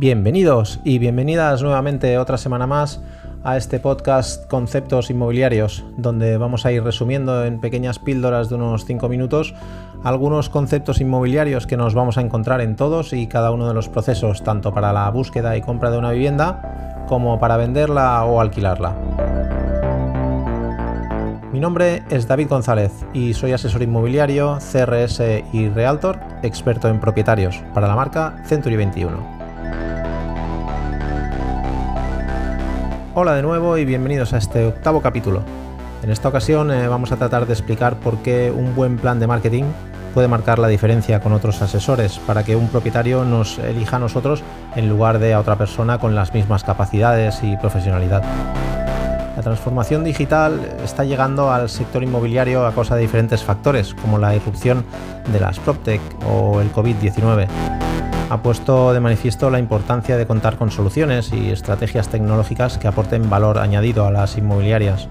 Bienvenidos y bienvenidas nuevamente otra semana más a este podcast Conceptos Inmobiliarios, donde vamos a ir resumiendo en pequeñas píldoras de unos 5 minutos algunos conceptos inmobiliarios que nos vamos a encontrar en todos y cada uno de los procesos, tanto para la búsqueda y compra de una vivienda como para venderla o alquilarla. Mi nombre es David González y soy asesor inmobiliario, CRS y Realtor, experto en propietarios para la marca Century 21. Hola de nuevo y bienvenidos a este octavo capítulo. En esta ocasión eh, vamos a tratar de explicar por qué un buen plan de marketing puede marcar la diferencia con otros asesores para que un propietario nos elija a nosotros en lugar de a otra persona con las mismas capacidades y profesionalidad. La transformación digital está llegando al sector inmobiliario a causa de diferentes factores, como la irrupción de las PropTech o el COVID-19 ha puesto de manifiesto la importancia de contar con soluciones y estrategias tecnológicas que aporten valor añadido a las inmobiliarias.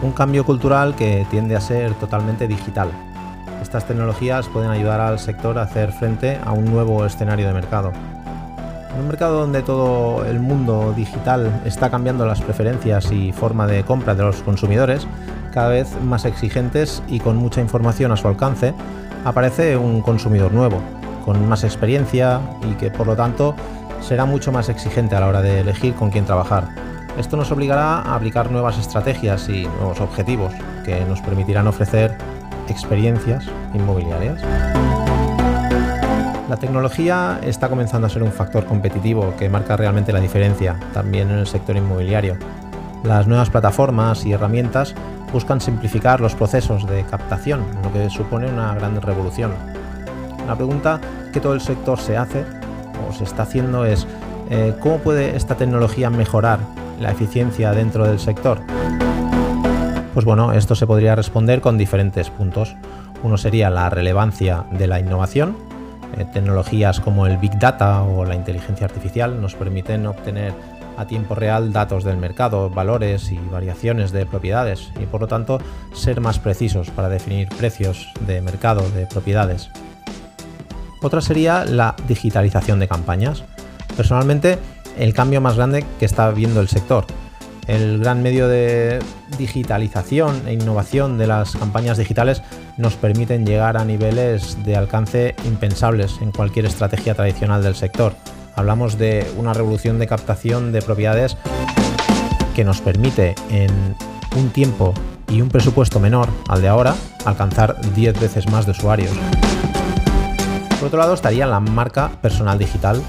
Un cambio cultural que tiende a ser totalmente digital. Estas tecnologías pueden ayudar al sector a hacer frente a un nuevo escenario de mercado. En un mercado donde todo el mundo digital está cambiando las preferencias y forma de compra de los consumidores, cada vez más exigentes y con mucha información a su alcance, aparece un consumidor nuevo, con más experiencia y que por lo tanto será mucho más exigente a la hora de elegir con quién trabajar. Esto nos obligará a aplicar nuevas estrategias y nuevos objetivos que nos permitirán ofrecer experiencias inmobiliarias. La tecnología está comenzando a ser un factor competitivo que marca realmente la diferencia también en el sector inmobiliario. Las nuevas plataformas y herramientas buscan simplificar los procesos de captación, lo que supone una gran revolución. La pregunta que todo el sector se hace o se está haciendo es eh, ¿cómo puede esta tecnología mejorar la eficiencia dentro del sector? Pues bueno, esto se podría responder con diferentes puntos. Uno sería la relevancia de la innovación. Eh, tecnologías como el Big Data o la inteligencia artificial nos permiten obtener a tiempo real datos del mercado, valores y variaciones de propiedades y por lo tanto ser más precisos para definir precios de mercado de propiedades. Otra sería la digitalización de campañas. Personalmente, el cambio más grande que está viendo el sector. El gran medio de digitalización e innovación de las campañas digitales nos permiten llegar a niveles de alcance impensables en cualquier estrategia tradicional del sector. Hablamos de una revolución de captación de propiedades que nos permite en un tiempo y un presupuesto menor al de ahora alcanzar 10 veces más de usuarios. Por otro lado estaría la marca personal digital.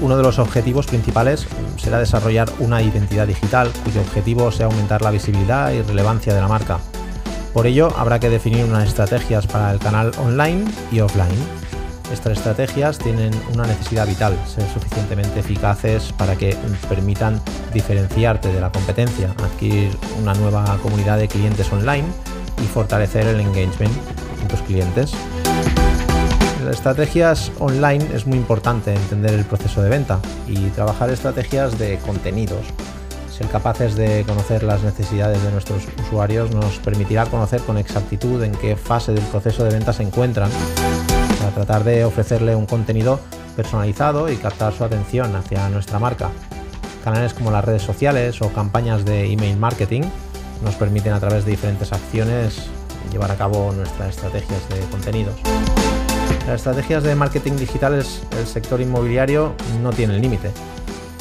Uno de los objetivos principales será desarrollar una identidad digital cuyo objetivo sea aumentar la visibilidad y relevancia de la marca. Por ello habrá que definir unas estrategias para el canal online y offline. Estas estrategias tienen una necesidad vital, ser suficientemente eficaces para que permitan diferenciarte de la competencia, adquirir una nueva comunidad de clientes online y fortalecer el engagement con tus clientes estrategias online es muy importante entender el proceso de venta y trabajar estrategias de contenidos. Ser capaces de conocer las necesidades de nuestros usuarios nos permitirá conocer con exactitud en qué fase del proceso de venta se encuentran para tratar de ofrecerle un contenido personalizado y captar su atención hacia nuestra marca. Canales como las redes sociales o campañas de email marketing nos permiten a través de diferentes acciones llevar a cabo nuestras estrategias de contenidos. Las estrategias de marketing digitales el sector inmobiliario no tienen límite.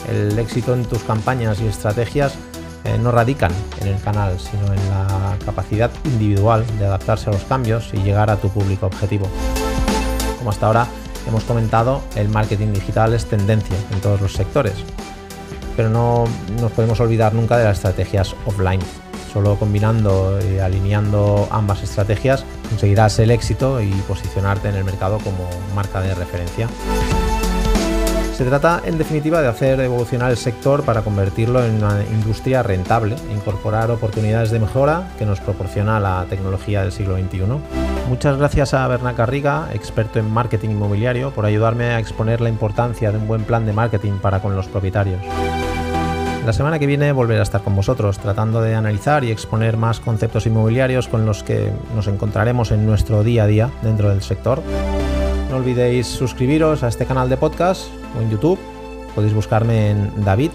El éxito en tus campañas y estrategias eh, no radican en el canal, sino en la capacidad individual de adaptarse a los cambios y llegar a tu público objetivo. Como hasta ahora hemos comentado, el marketing digital es tendencia en todos los sectores, pero no nos podemos olvidar nunca de las estrategias offline Solo combinando y alineando ambas estrategias conseguirás el éxito y posicionarte en el mercado como marca de referencia. Se trata, en definitiva, de hacer evolucionar el sector para convertirlo en una industria rentable incorporar oportunidades de mejora que nos proporciona la tecnología del siglo XXI. Muchas gracias a Berna Carriga, experto en marketing inmobiliario, por ayudarme a exponer la importancia de un buen plan de marketing para con los propietarios. La semana que viene volveré a estar con vosotros tratando de analizar y exponer más conceptos inmobiliarios con los que nos encontraremos en nuestro día a día dentro del sector. No olvidéis suscribiros a este canal de podcast o en YouTube. Podéis buscarme en David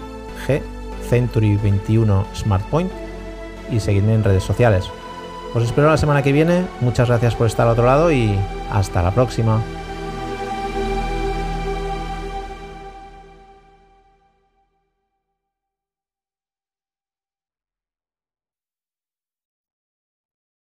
G Century 21 SmartPoint y seguidme en redes sociales. Os espero la semana que viene. Muchas gracias por estar al otro lado y hasta la próxima.